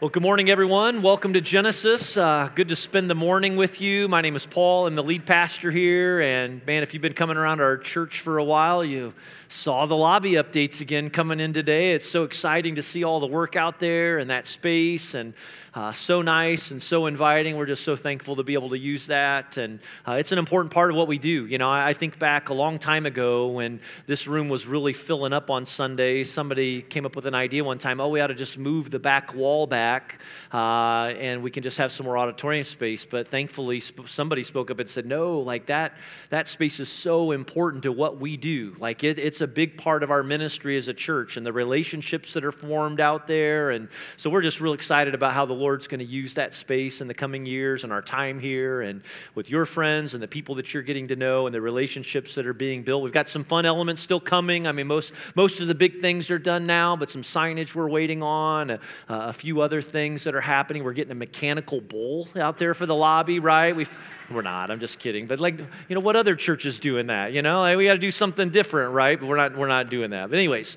Well, good morning, everyone. Welcome to Genesis. Uh, good to spend the morning with you. My name is Paul. I'm the lead pastor here. And man, if you've been coming around our church for a while, you saw the lobby updates again coming in today. It's so exciting to see all the work out there and that space. And uh, so nice and so inviting. We're just so thankful to be able to use that. And uh, it's an important part of what we do. You know, I, I, think back a long time ago when this room was really filling up on Sundays. Somebody came up with an idea one time oh, we ought to just move the back wall back uh, and we can just have some more auditorium space. But thankfully, sp- somebody spoke up and said, no, like that, that space is so important to what we do. Like it, it's a big part of our ministry as a church and the relationships that are formed out there. And so we're just real excited about how the Lord's going to use that space in the coming years and our time here and with your friends and the people that you're getting to know and the relationships that are being built. We've got some fun elements still coming. I mean, most, most of the big things are done now, but some signage we're waiting on, a, a few other things that are happening. We're getting a mechanical bull out there for the lobby, right? We've, we're not, I'm just kidding. But like, you know, what other churches doing that? You know, like we got to do something different, right? But we're not, we're not doing that. But anyways,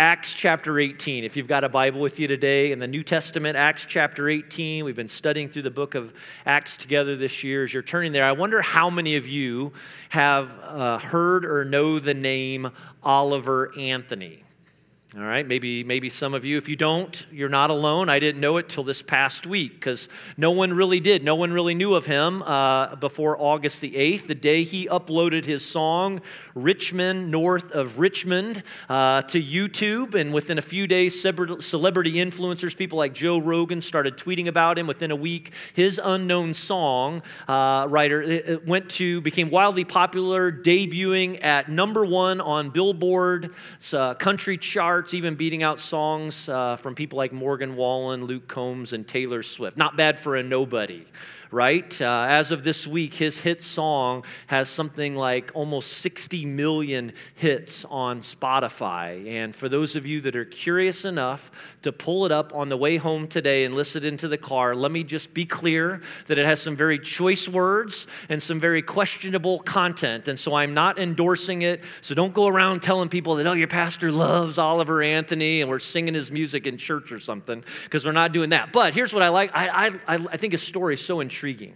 Acts chapter 18. If you've got a Bible with you today in the New Testament, Acts chapter 18, we've been studying through the book of Acts together this year. As you're turning there, I wonder how many of you have uh, heard or know the name Oliver Anthony. All right, maybe, maybe some of you, if you don't, you're not alone. I didn't know it till this past week because no one really did. No one really knew of him uh, before August the 8th, the day he uploaded his song, Rich Men North of Richmond, uh, to YouTube. And within a few days, celebrity influencers, people like Joe Rogan, started tweeting about him. Within a week, his unknown song uh, writer it went to, became wildly popular, debuting at number one on Billboard's uh, country chart charts, even beating out songs uh, from people like Morgan Wallen, Luke Combs, and Taylor Swift. Not bad for a nobody right? Uh, as of this week, his hit song has something like almost 60 million hits on Spotify. And for those of you that are curious enough to pull it up on the way home today and listen into the car, let me just be clear that it has some very choice words and some very questionable content. And so I'm not endorsing it. So don't go around telling people that, oh, your pastor loves Oliver Anthony and we're singing his music in church or something, because we're not doing that. But here's what I like I, I, I think his story is so intriguing intriguing.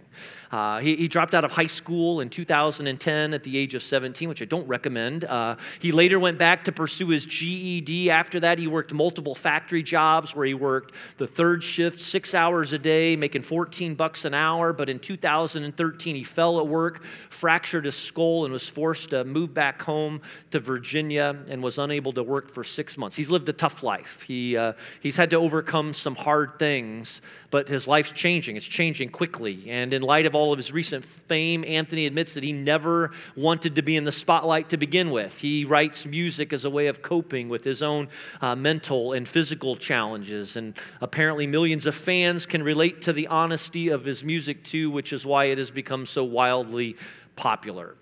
Uh, he, he, dropped out of high school in 2010 at the age of 17, which I don't recommend. Uh, he later went back to pursue his GED. After that, he worked multiple factory jobs where he worked the third shift, six hours a day, making 14 bucks an hour. But in 2013, he fell at work, fractured his skull, and was forced to move back home to Virginia and was unable to work for six months. He's lived a tough life. He, uh, he's had to overcome some hard things, but his life's changing. It's changing quickly. And in light of all of his recent fame, Anthony admits that he never wanted to be in the spotlight to begin with. He writes music as a way of coping with his own uh, mental and physical challenges. And apparently, millions of fans can relate to the honesty of his music too, which is why it has become so wildly popular.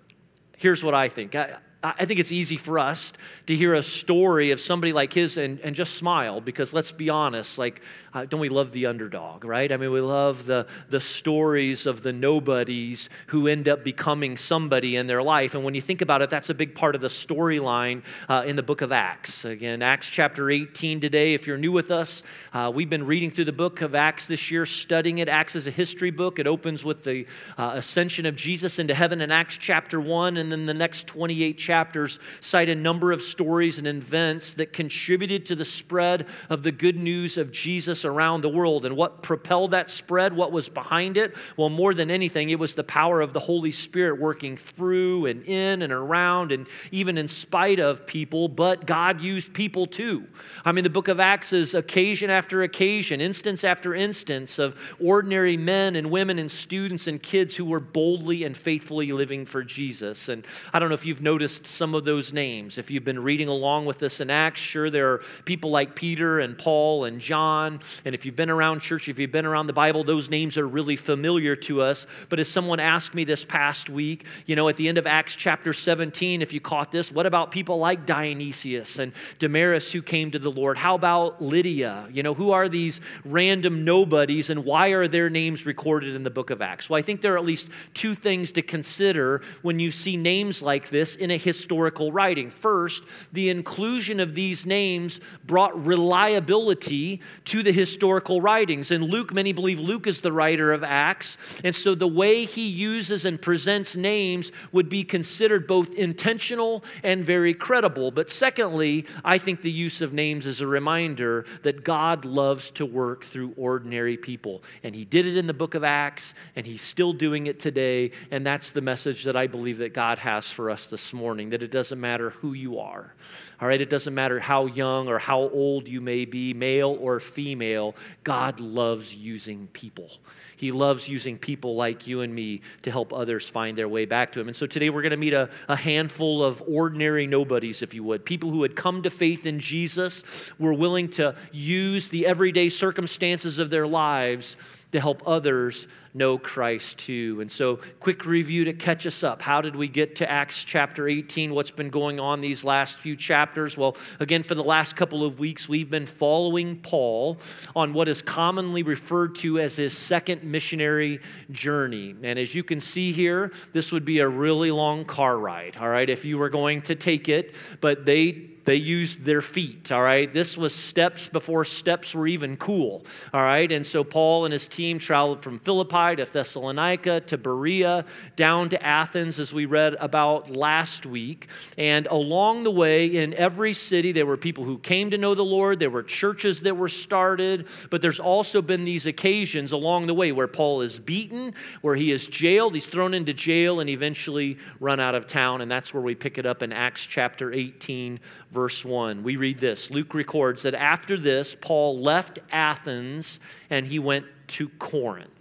Here's what I think. I, I think it's easy for us to hear a story of somebody like his and, and just smile because let's be honest, like, uh, don't we love the underdog, right? I mean, we love the, the stories of the nobodies who end up becoming somebody in their life. And when you think about it, that's a big part of the storyline uh, in the book of Acts. Again, Acts chapter 18 today. If you're new with us, uh, we've been reading through the book of Acts this year, studying it. Acts is a history book. It opens with the uh, ascension of Jesus into heaven in Acts chapter 1, and then the next 28 chapters chapters cite a number of stories and events that contributed to the spread of the good news of Jesus around the world. And what propelled that spread, what was behind it? Well, more than anything, it was the power of the Holy Spirit working through and in and around and even in spite of people, but God used people too. I mean, the book of Acts is occasion after occasion, instance after instance of ordinary men and women and students and kids who were boldly and faithfully living for Jesus. And I don't know if you've noticed some of those names. If you've been reading along with us in Acts, sure, there are people like Peter and Paul and John. And if you've been around church, if you've been around the Bible, those names are really familiar to us. But as someone asked me this past week, you know, at the end of Acts chapter 17, if you caught this, what about people like Dionysius and Damaris who came to the Lord? How about Lydia? You know, who are these random nobodies and why are their names recorded in the book of Acts? Well, I think there are at least two things to consider when you see names like this in a historical writing. First, the inclusion of these names brought reliability to the historical writings. And Luke, many believe Luke is the writer of Acts. And so the way he uses and presents names would be considered both intentional and very credible. But secondly, I think the use of names is a reminder that God loves to work through ordinary people. And he did it in the book of Acts, and he's still doing it today. And that's the message that I believe that God has for us this morning that it doesn't matter who you are. All right, it doesn't matter how young or how old you may be, male or female, God loves using people. He loves using people like you and me to help others find their way back to Him. And so today we're going to meet a, a handful of ordinary nobodies, if you would, people who had come to faith in Jesus, were willing to use the everyday circumstances of their lives to help others know Christ too. And so, quick review to catch us up. How did we get to Acts chapter 18? What's been going on these last few chapters? Well, again, for the last couple of weeks, we've been following Paul on what is commonly referred to as his second missionary journey. And as you can see here, this would be a really long car ride, all right, if you were going to take it. But they they used their feet, all right? This was steps before steps were even cool, all right? And so Paul and his team traveled from Philippi to Thessalonica to Berea down to Athens, as we read about last week. And along the way, in every city, there were people who came to know the Lord, there were churches that were started, but there's also been these occasions along the way where Paul is beaten, where he is jailed, he's thrown into jail, and eventually run out of town. And that's where we pick it up in Acts chapter 18 verse 1. We read this Luke records that after this, Paul left Athens and he went to Corinth.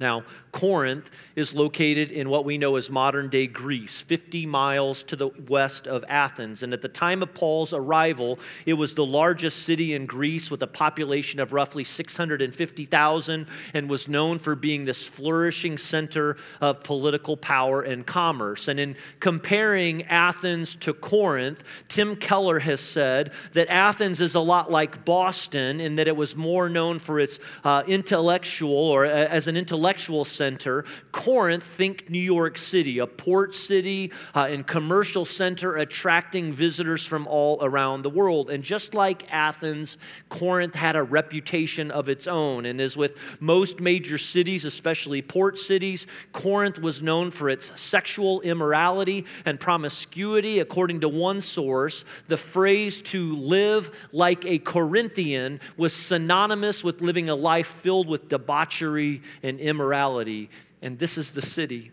Now, Corinth is located in what we know as modern day Greece, 50 miles to the west of Athens. And at the time of Paul's arrival, it was the largest city in Greece with a population of roughly 650,000 and was known for being this flourishing center of political power and commerce. And in comparing Athens to Corinth, Tim Keller has said that Athens is a lot like Boston in that it was more known for its uh, intellectual or uh, as an intellectual intellectual center. Corinth, think New York City, a port city uh, and commercial center attracting visitors from all around the world. And just like Athens, Corinth had a reputation of its own. And as with most major cities, especially port cities, Corinth was known for its sexual immorality and promiscuity. According to one source, the phrase to live like a Corinthian was synonymous with living a life filled with debauchery and immorality immorality. And this is the city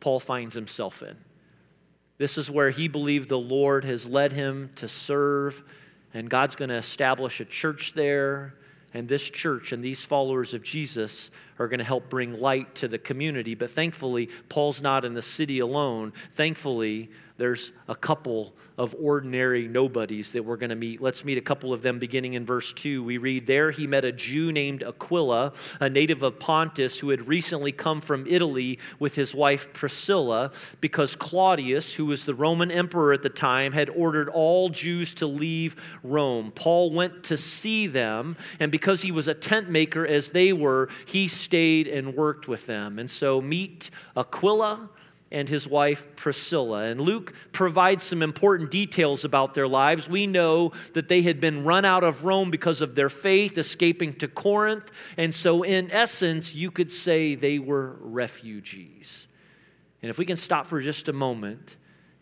Paul finds himself in. This is where he believed the Lord has led him to serve, and God's going to establish a church there. And this church and these followers of Jesus are going to help bring light to the community. But thankfully, Paul's not in the city alone. Thankfully, there's a couple of ordinary nobodies that we're going to meet. Let's meet a couple of them beginning in verse 2. We read, There he met a Jew named Aquila, a native of Pontus, who had recently come from Italy with his wife Priscilla, because Claudius, who was the Roman emperor at the time, had ordered all Jews to leave Rome. Paul went to see them, and because he was a tent maker as they were, he stayed and worked with them. And so meet Aquila and his wife Priscilla. And Luke provides some important details about their lives. We know that they had been run out of Rome because of their faith, escaping to Corinth. And so, in essence, you could say they were refugees. And if we can stop for just a moment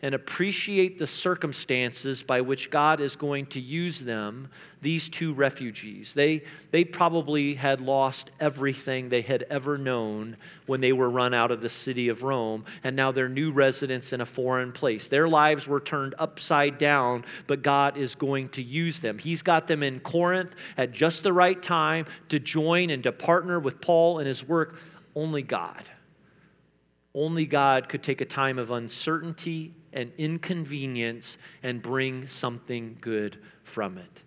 and appreciate the circumstances by which God is going to use them, these two refugees. They, they probably had lost everything they had ever known when they were run out of the city of Rome, and now they're new residents in a foreign place. Their lives were turned upside down, but God is going to use them. He's got them in Corinth at just the right time to join and to partner with Paul in his work. Only God. Only God could take a time of uncertainty and inconvenience and bring something good from it.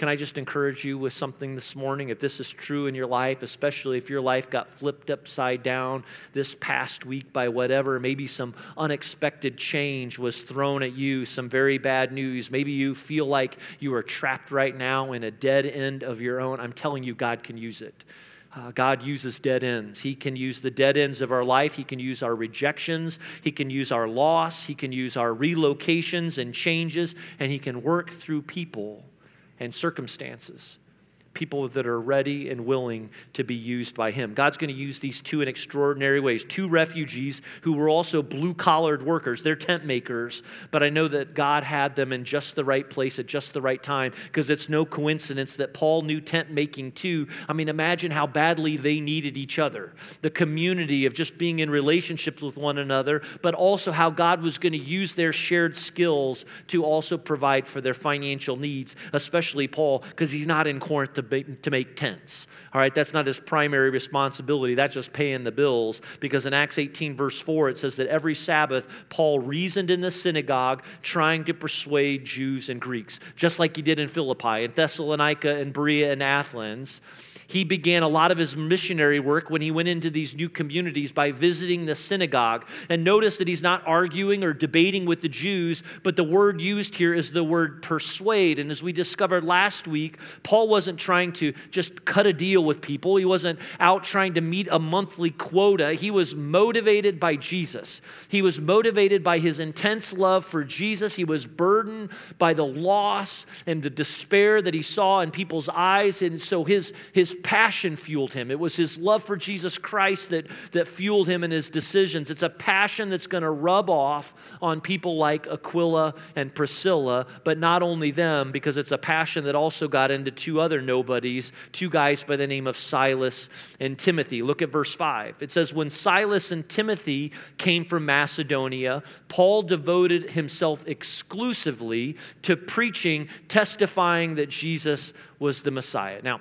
Can I just encourage you with something this morning? If this is true in your life, especially if your life got flipped upside down this past week by whatever, maybe some unexpected change was thrown at you, some very bad news. Maybe you feel like you are trapped right now in a dead end of your own. I'm telling you, God can use it. Uh, God uses dead ends. He can use the dead ends of our life. He can use our rejections. He can use our loss. He can use our relocations and changes. And He can work through people and circumstances people that are ready and willing to be used by him. God's going to use these two in extraordinary ways. Two refugees who were also blue collared workers, they're tent makers, but I know that God had them in just the right place at just the right time because it's no coincidence that Paul knew tent making too. I mean, imagine how badly they needed each other. The community of just being in relationships with one another, but also how God was going to use their shared skills to also provide for their financial needs, especially Paul, because he's not in Corinth to make, to make tents. All right, that's not his primary responsibility. That's just paying the bills. Because in Acts 18, verse 4, it says that every Sabbath, Paul reasoned in the synagogue, trying to persuade Jews and Greeks, just like he did in Philippi, in Thessalonica, and Berea, and Athens he began a lot of his missionary work when he went into these new communities by visiting the synagogue. And notice that he's not arguing or debating with the Jews, but the word used here is the word persuade. And as we discovered last week, Paul wasn't trying to just cut a deal with people, he wasn't out trying to meet a monthly quota. He was motivated by Jesus. He was motivated by his intense love for Jesus. He was burdened by the loss and the despair that he saw in people's eyes. And so his, his passion fueled him. It was his love for Jesus Christ that, that fueled him in his decisions. It's a passion that's going to rub off on people like Aquila and Priscilla, but not only them, because it's a passion that also got into two other nobodies, two guys by the name of Silas and Timothy. Look at verse 5. It says, When Silas and Timothy came from Macedonia, Paul devoted himself exclusively to preaching, testifying that Jesus was the Messiah. Now,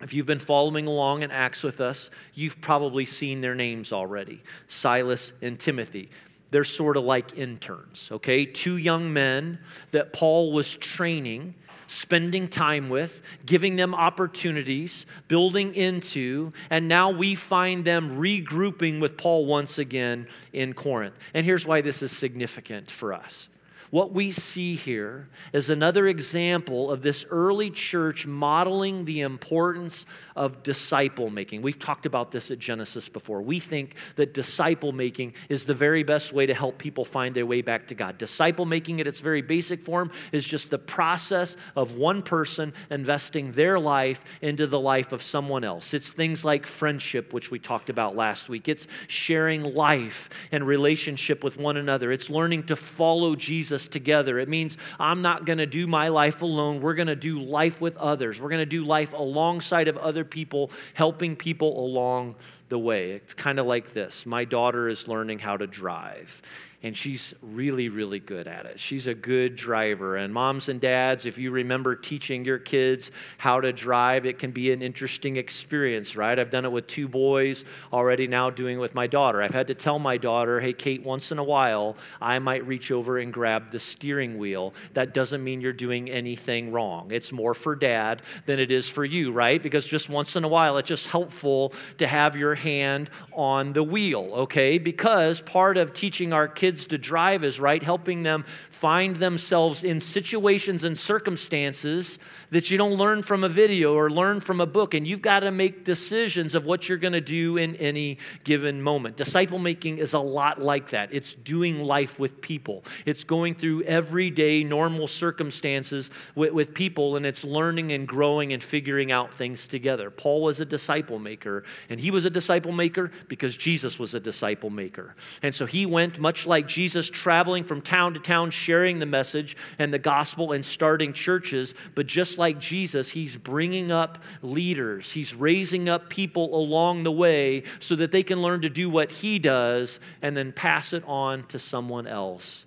if you've been following along in Acts with us, you've probably seen their names already Silas and Timothy. They're sort of like interns, okay? Two young men that Paul was training, spending time with, giving them opportunities, building into, and now we find them regrouping with Paul once again in Corinth. And here's why this is significant for us what we see here is another example of this early church modeling the importance of disciple making. We've talked about this at Genesis before. We think that disciple making is the very best way to help people find their way back to God. Disciple making, at its very basic form, is just the process of one person investing their life into the life of someone else. It's things like friendship, which we talked about last week, it's sharing life and relationship with one another, it's learning to follow Jesus Together. It means I'm not going to do my life alone. We're going to do life with others. We're going to do life alongside of other people, helping people along the way. It's kind of like this My daughter is learning how to drive and she's really, really good at it. She's a good driver. And moms and dads, if you remember teaching your kids how to drive, it can be an interesting experience, right? I've done it with two boys already, now doing it with my daughter. I've had to tell my daughter, hey, Kate, once in a while, I might reach over and grab the steering wheel. That doesn't mean you're doing anything wrong. It's more for dad than it is for you, right? Because just once in a while, it's just helpful to have your hand on the wheel, okay? Because part of teaching our kids kids to drive is, right? Helping them find themselves in situations and circumstances that you don't learn from a video or learn from a book. And you've got to make decisions of what you're going to do in any given moment. Disciple making is a lot like that. It's doing life with people, it's going through everyday, normal circumstances with, with people, and it's learning and growing and figuring out things together. Paul was a disciple maker, and he was a disciple maker because Jesus was a disciple maker. And so he went, much like like Jesus traveling from town to town, sharing the message and the gospel and starting churches. But just like Jesus, he's bringing up leaders, he's raising up people along the way so that they can learn to do what he does and then pass it on to someone else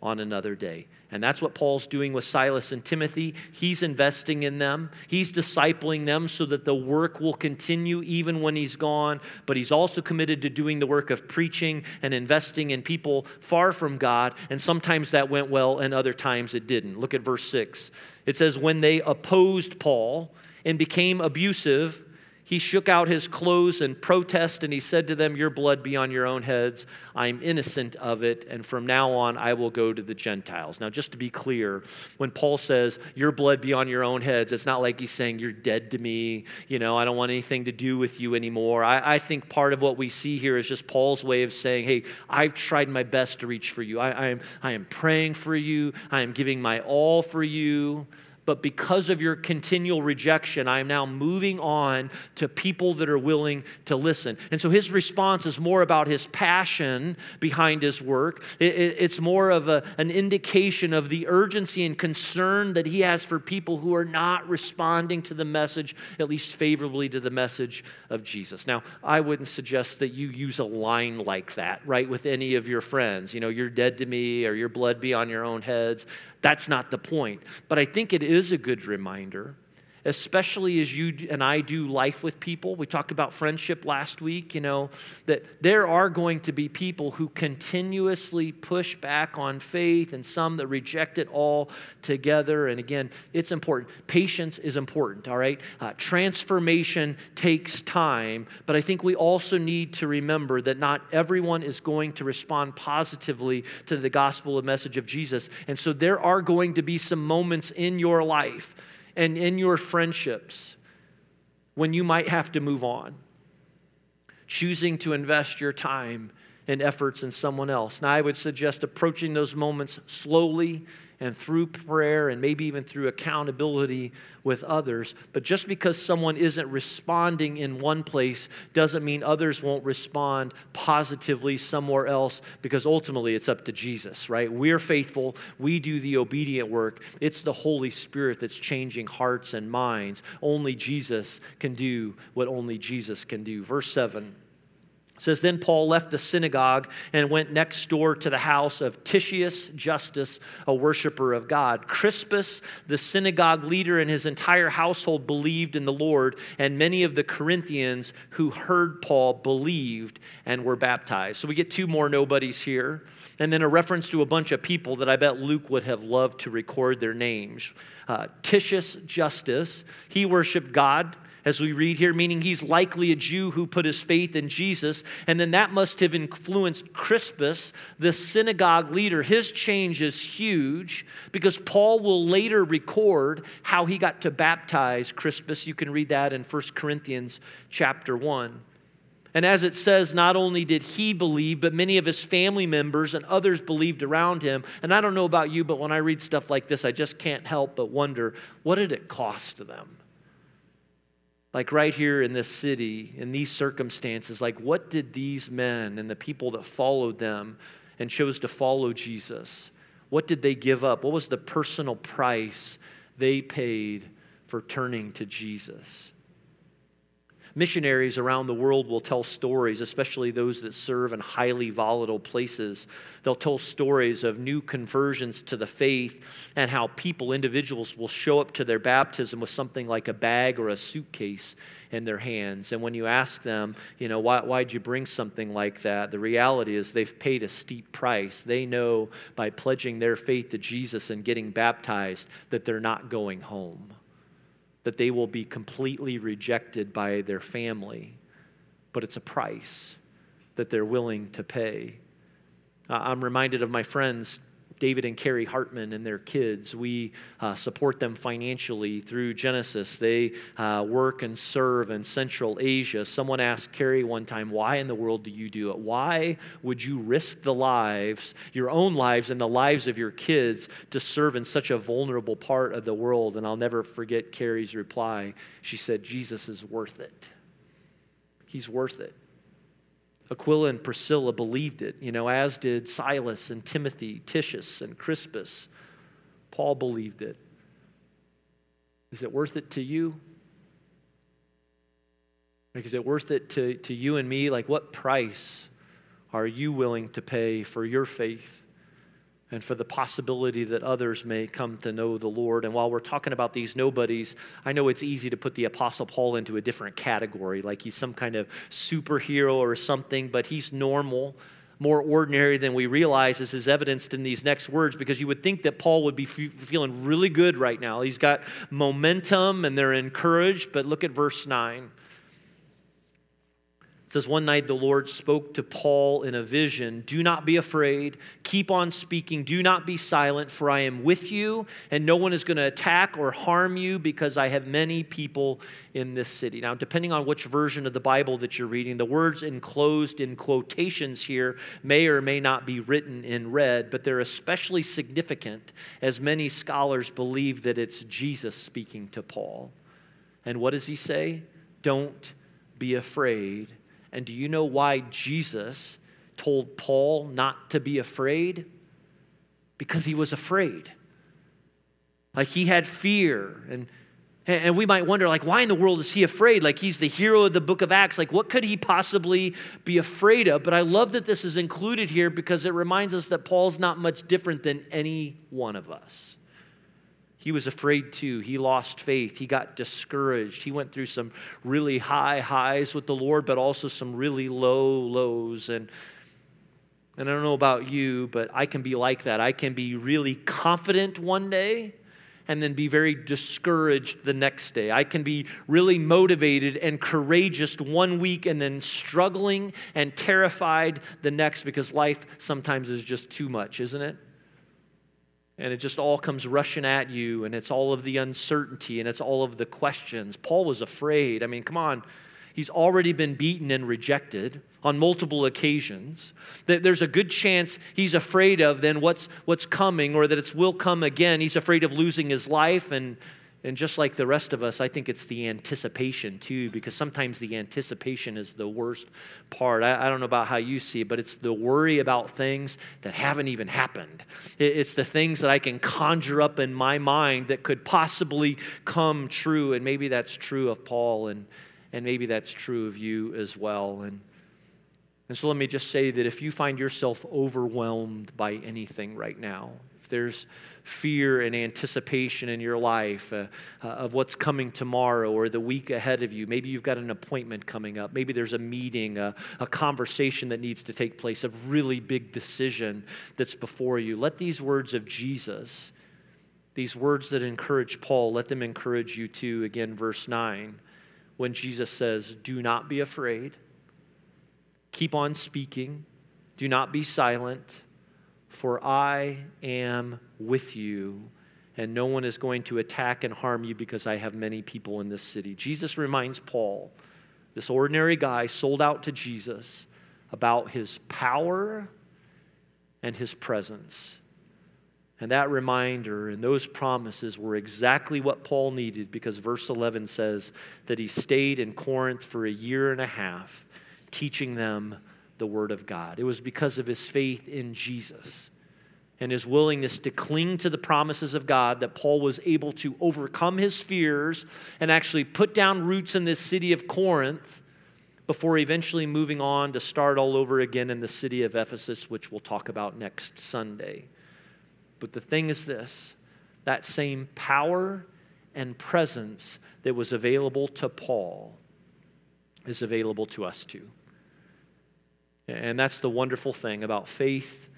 on another day. And that's what Paul's doing with Silas and Timothy. He's investing in them, he's discipling them so that the work will continue even when he's gone. But he's also committed to doing the work of preaching and investing in people far from God. And sometimes that went well, and other times it didn't. Look at verse 6. It says, When they opposed Paul and became abusive, he shook out his clothes in protest and he said to them, Your blood be on your own heads. I'm innocent of it, and from now on I will go to the Gentiles. Now, just to be clear, when Paul says, Your blood be on your own heads, it's not like he's saying, You're dead to me. You know, I don't want anything to do with you anymore. I, I think part of what we see here is just Paul's way of saying, Hey, I've tried my best to reach for you. I, I am, I am praying for you, I am giving my all for you but because of your continual rejection, I am now moving on to people that are willing to listen. And so his response is more about his passion behind his work. it's more of a, an indication of the urgency and concern that he has for people who are not responding to the message, at least favorably to the message of Jesus. Now, I wouldn't suggest that you use a line like that, right, with any of your friends. You know, you're dead to me or your blood be on your own heads. That's not the point. But I think it is a good reminder especially as you and I do life with people. We talked about friendship last week, you know, that there are going to be people who continuously push back on faith and some that reject it all together. And again, it's important. Patience is important, all right? Uh, transformation takes time, but I think we also need to remember that not everyone is going to respond positively to the gospel of message of Jesus. And so there are going to be some moments in your life and in your friendships when you might have to move on, choosing to invest your time and efforts in someone else. Now, I would suggest approaching those moments slowly and through prayer and maybe even through accountability with others. But just because someone isn't responding in one place doesn't mean others won't respond positively somewhere else because ultimately it's up to Jesus, right? We're faithful, we do the obedient work. It's the Holy Spirit that's changing hearts and minds. Only Jesus can do what only Jesus can do. Verse 7 says then paul left the synagogue and went next door to the house of titius justus a worshiper of god. Crispus the synagogue leader and his entire household believed in the lord and many of the corinthians who heard paul believed and were baptized. So we get two more nobodies here and then a reference to a bunch of people that i bet luke would have loved to record their names. Uh, titius justus he worshiped god as we read here, meaning he's likely a Jew who put his faith in Jesus. And then that must have influenced Crispus, the synagogue leader. His change is huge because Paul will later record how he got to baptize Crispus. You can read that in 1 Corinthians chapter 1. And as it says, not only did he believe, but many of his family members and others believed around him. And I don't know about you, but when I read stuff like this, I just can't help but wonder what did it cost them? Like right here in this city, in these circumstances, like what did these men and the people that followed them and chose to follow Jesus, what did they give up? What was the personal price they paid for turning to Jesus? Missionaries around the world will tell stories, especially those that serve in highly volatile places. They'll tell stories of new conversions to the faith and how people, individuals, will show up to their baptism with something like a bag or a suitcase in their hands. And when you ask them, you know, why, why'd you bring something like that? The reality is they've paid a steep price. They know by pledging their faith to Jesus and getting baptized that they're not going home that they will be completely rejected by their family, but it's a price that they're willing to pay. I'm reminded of my friends David and Carrie Hartman and their kids. We uh, support them financially through Genesis. They uh, work and serve in Central Asia. Someone asked Carrie one time, Why in the world do you do it? Why would you risk the lives, your own lives, and the lives of your kids to serve in such a vulnerable part of the world? And I'll never forget Carrie's reply. She said, Jesus is worth it. He's worth it. Aquila and Priscilla believed it, you know, as did Silas and Timothy, Titius and Crispus. Paul believed it. Is it worth it to you? Like, is it worth it to, to you and me? Like, what price are you willing to pay for your faith? And for the possibility that others may come to know the Lord. And while we're talking about these nobodies, I know it's easy to put the Apostle Paul into a different category, like he's some kind of superhero or something, but he's normal. More ordinary than we realize is is evidenced in these next words because you would think that Paul would be f- feeling really good right now. He's got momentum and they're encouraged, but look at verse 9. It says, One night the Lord spoke to Paul in a vision Do not be afraid. Keep on speaking. Do not be silent, for I am with you, and no one is going to attack or harm you because I have many people in this city. Now, depending on which version of the Bible that you're reading, the words enclosed in quotations here may or may not be written in red, but they're especially significant as many scholars believe that it's Jesus speaking to Paul. And what does he say? Don't be afraid and do you know why Jesus told Paul not to be afraid? Because he was afraid. Like he had fear. And, and we might wonder, like, why in the world is he afraid? Like he's the hero of the book of Acts. Like, what could he possibly be afraid of? But I love that this is included here because it reminds us that Paul's not much different than any one of us. He was afraid too. He lost faith. He got discouraged. He went through some really high highs with the Lord, but also some really low lows. And, and I don't know about you, but I can be like that. I can be really confident one day and then be very discouraged the next day. I can be really motivated and courageous one week and then struggling and terrified the next because life sometimes is just too much, isn't it? And it just all comes rushing at you, and it's all of the uncertainty and it's all of the questions. Paul was afraid. I mean, come on. He's already been beaten and rejected on multiple occasions. That there's a good chance he's afraid of then what's, what's coming or that it will come again. He's afraid of losing his life and and just like the rest of us, I think it's the anticipation too, because sometimes the anticipation is the worst part. I, I, don't know about how you see it, but it's the worry about things that haven't even happened. It, it's the things that I can conjure up in my mind that could possibly come true. And maybe that's true of Paul, and, and maybe that's true of you as well. And, and so let me just say that if you find yourself overwhelmed by anything right now, there's fear and anticipation in your life uh, uh, of what's coming tomorrow or the week ahead of you. Maybe you've got an appointment coming up. Maybe there's a meeting, a, a conversation that needs to take place, a really big decision that's before you. Let these words of Jesus, these words that encourage Paul, let them encourage you too. Again, verse 9, when Jesus says, Do not be afraid, keep on speaking, do not be silent for I am with you, and no one is going to attack and harm you because I have many people in this city. Jesus reminds Paul, this ordinary guy sold out to Jesus, about his power and his presence. And that reminder and those promises were exactly what Paul needed because verse 11 says that he stayed in Corinth for a year and a half, teaching them the Word of God. It was because of his faith in Jesus and his willingness to cling to the promises of God that Paul was able to overcome his fears and actually put down roots in this city of Corinth before eventually moving on to start all over again in the city of Ephesus, which we'll talk about next Sunday. But the thing is this that same power and presence that was available to Paul is available to us too. And that's the wonderful thing about faith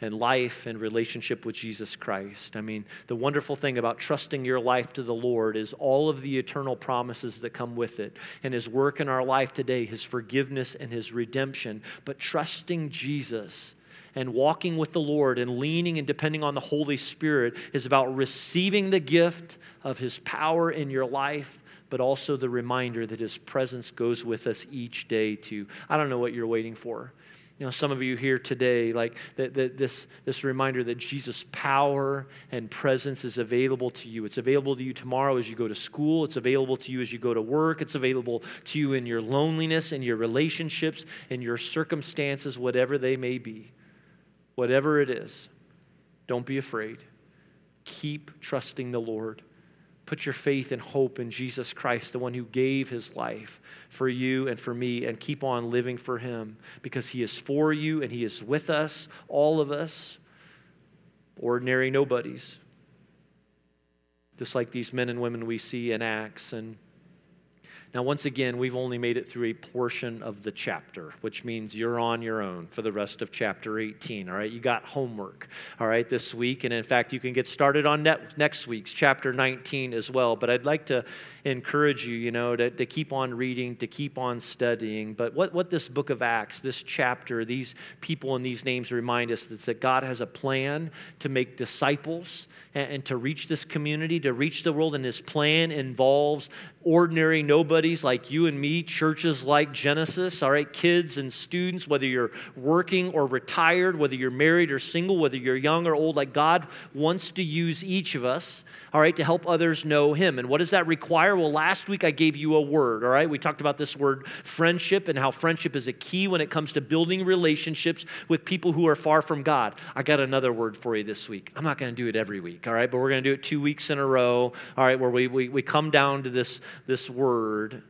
and life and relationship with Jesus Christ. I mean, the wonderful thing about trusting your life to the Lord is all of the eternal promises that come with it and His work in our life today, His forgiveness and His redemption. But trusting Jesus and walking with the Lord and leaning and depending on the Holy Spirit is about receiving the gift of His power in your life but also the reminder that his presence goes with us each day to, I don't know what you're waiting for. You know, some of you here today, like that, that this, this reminder that Jesus' power and presence is available to you. It's available to you tomorrow as you go to school. It's available to you as you go to work. It's available to you in your loneliness in your relationships in your circumstances, whatever they may be. Whatever it is, don't be afraid. Keep trusting the Lord. Put your faith and hope in Jesus Christ, the one who gave his life for you and for me, and keep on living for him because he is for you and he is with us, all of us, ordinary nobodies. Just like these men and women we see in Acts. And Now, once again, we've only made it through a portion of the chapter, which means you're on your own for the rest of chapter 18. All right, you got homework, all right, this week. And in fact, you can get started on next week's chapter 19 as well. But I'd like to encourage you, you know, to, to keep on reading, to keep on studying. But what, what this book of Acts, this chapter, these people and these names remind us is that God has a plan to make disciples and, and to reach this community, to reach the world. And his plan involves ordinary nobodies like you and me, churches like Genesis, all right, kids and students, whether you're working or retired, whether you're married or single, whether you're young or old, like God wants to use each of us, all right, to help others know Him. And what does that require? Well, last week I gave you a word, all right? We talked about this word friendship and how friendship is a key when it comes to building relationships with people who are far from God. I got another word for you this week. I'm not going to do it every week, all right, but we're going to do it two weeks in a row, all right, where we, we, we come down to this this word.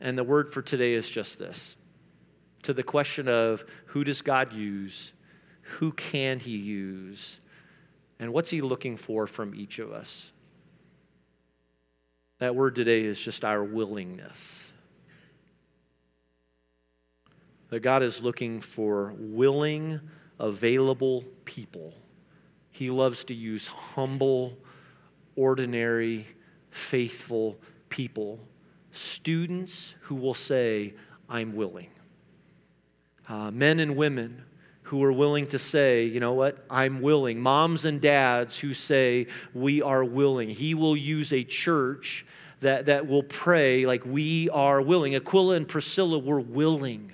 And the word for today is just this to the question of who does God use? Who can He use? And what's He looking for from each of us? That word today is just our willingness. That God is looking for willing, available people. He loves to use humble, ordinary, faithful people, students who will say, I'm willing. Uh, men and women who are willing to say, you know what, I'm willing. Moms and dads who say, we are willing. He will use a church that, that will pray like we are willing. Aquila and Priscilla were willing.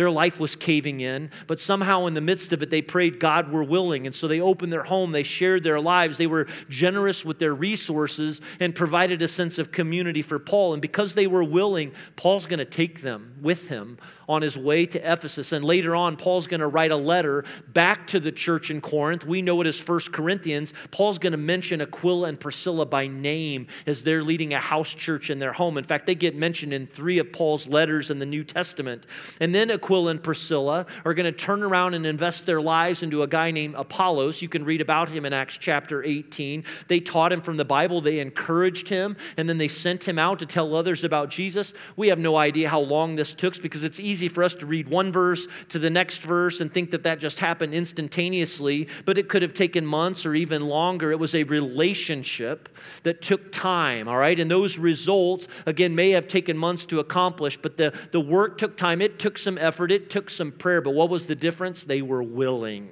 Their life was caving in, but somehow in the midst of it, they prayed, God, we're willing. And so they opened their home, they shared their lives, they were generous with their resources and provided a sense of community for Paul. And because they were willing, Paul's going to take them with him on his way to Ephesus. And later on, Paul's going to write a letter back to the church in Corinth. We know it as First Corinthians. Paul's going to mention Aquila and Priscilla by name as they're leading a house church in their home. In fact, they get mentioned in three of Paul's letters in the New Testament. And then Aquila and Priscilla are going to turn around and invest their lives into a guy named Apollos. You can read about him in Acts chapter 18. They taught him from the Bible, they encouraged him, and then they sent him out to tell others about Jesus. We have no idea how long this took because it's easy easy for us to read one verse to the next verse and think that that just happened instantaneously, but it could have taken months or even longer. It was a relationship that took time, all right? And those results, again, may have taken months to accomplish, but the, the work took time. It took some effort, it took some prayer. But what was the difference? They were willing.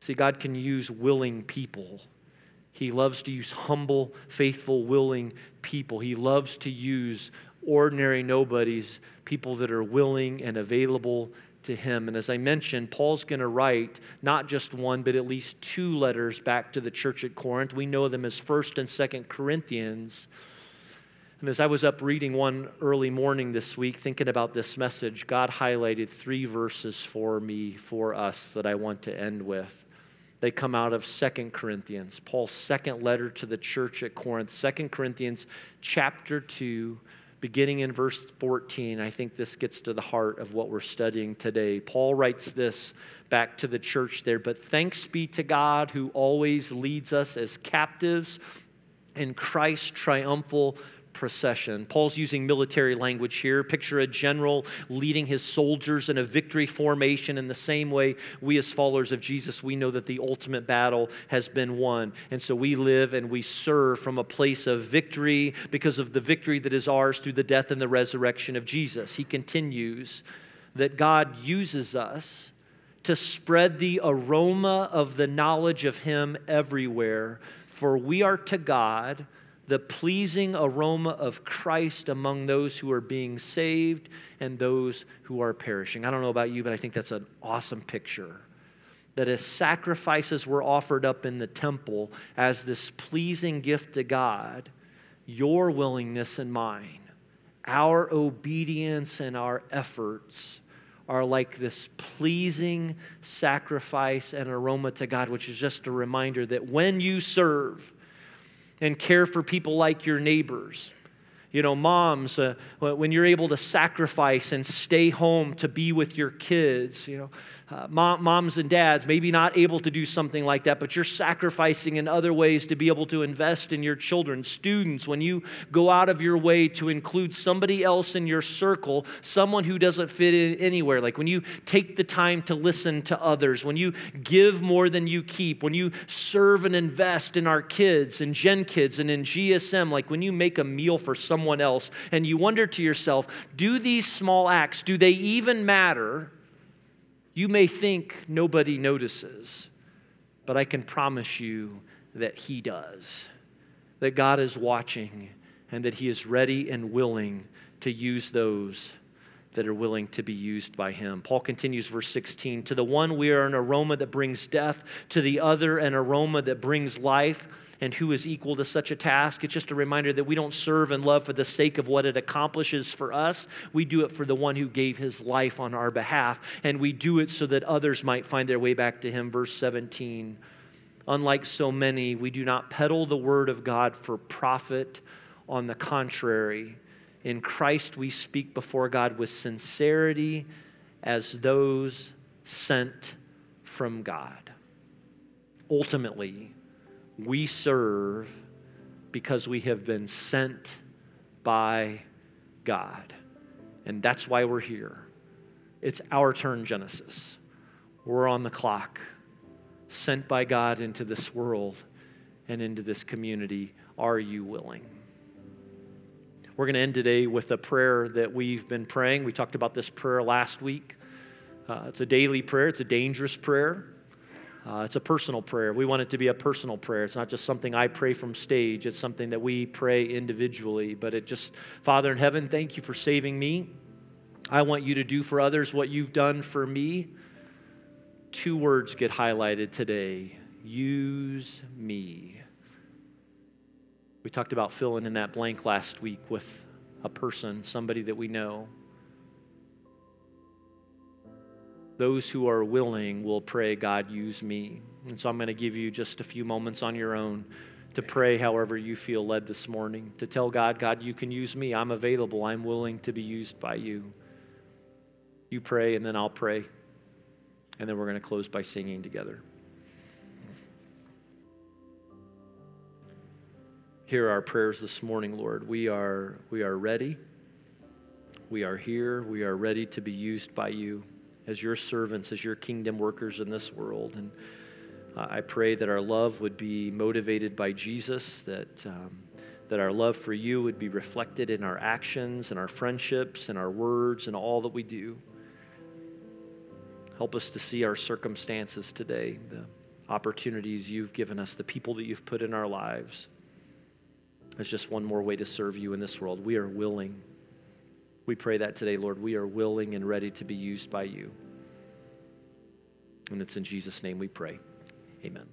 See, God can use willing people. He loves to use humble, faithful, willing people. He loves to use ordinary nobodies, people that are willing and available to him. And as I mentioned, Paul's going to write not just one, but at least two letters back to the church at Corinth. We know them as 1st and 2nd Corinthians. And as I was up reading one early morning this week, thinking about this message, God highlighted three verses for me, for us, that I want to end with. They come out of Second Corinthians, Paul's second letter to the church at Corinth, Second Corinthians chapter 2, beginning in verse 14, I think this gets to the heart of what we're studying today. Paul writes this back to the church there But thanks be to God who always leads us as captives in Christ's triumphal procession. Paul's using military language here. Picture a general leading his soldiers in a victory formation. In the same way, we as followers of Jesus, we know that the ultimate battle has been won. And so we live and we serve from a place of victory because of the victory that is ours through the death and the resurrection of Jesus. He continues that God uses us to spread the aroma of the knowledge of Him everywhere. For we are to God the pleasing aroma of Christ among those who are being saved and those who are perishing. I don't know about you, but I think that's an awesome picture. That as sacrifices were offered up in the temple as this pleasing gift to God, your willingness and mine, our obedience and our efforts are like this pleasing sacrifice and aroma to God, which is just a reminder that when you serve, and care for people like your neighbors. You know, moms, uh, when you're able to sacrifice and stay home to be with your kids, you know, uh, mom, moms and dads, maybe not able to do something like that, but you're sacrificing in other ways to be able to invest in your children. Students, when you go out of your way to include somebody else in your circle, someone who doesn't fit in anywhere, like when you take the time to listen to others, when you give more than you keep, when you serve and invest in our kids and Gen Kids and in GSM, like when you make a meal for someone else and you wonder to yourself, do these small acts, do they even matter? You may think nobody notices, but I can promise you that He does. That God is watching and that He is ready and willing to use those that are willing to be used by him. Paul continues, verse 16 To the one we are an aroma that brings death, to the other an aroma that brings life and who is equal to such a task. It's just a reminder that we don't serve and love for the sake of what it accomplishes for us. We do it for the one who gave his life on our behalf, and we do it so that others might find their way back to him. Verse 17 Unlike so many, we do not peddle the word of God for profit. On the contrary, in Christ we speak before God with sincerity as those sent from God. Ultimately, we serve because we have been sent by God. And that's why we're here. It's our turn, Genesis. We're on the clock, sent by God into this world and into this community. Are you willing? We're going to end today with a prayer that we've been praying. We talked about this prayer last week. Uh, it's a daily prayer, it's a dangerous prayer. Uh, it's a personal prayer. We want it to be a personal prayer. It's not just something I pray from stage, it's something that we pray individually. But it just, Father in heaven, thank you for saving me. I want you to do for others what you've done for me. Two words get highlighted today use me. We talked about filling in that blank last week with a person, somebody that we know. Those who are willing will pray, God, use me. And so I'm going to give you just a few moments on your own to pray however you feel led this morning, to tell God, God, you can use me. I'm available. I'm willing to be used by you. You pray, and then I'll pray. And then we're going to close by singing together. Hear our prayers this morning, Lord. We are, we are ready. We are here. We are ready to be used by you as your servants, as your kingdom workers in this world. And I pray that our love would be motivated by Jesus, that, um, that our love for you would be reflected in our actions and our friendships and our words and all that we do. Help us to see our circumstances today, the opportunities you've given us, the people that you've put in our lives as just one more way to serve you in this world. We are willing we pray that today, Lord. We are willing and ready to be used by you. And it's in Jesus' name we pray. Amen.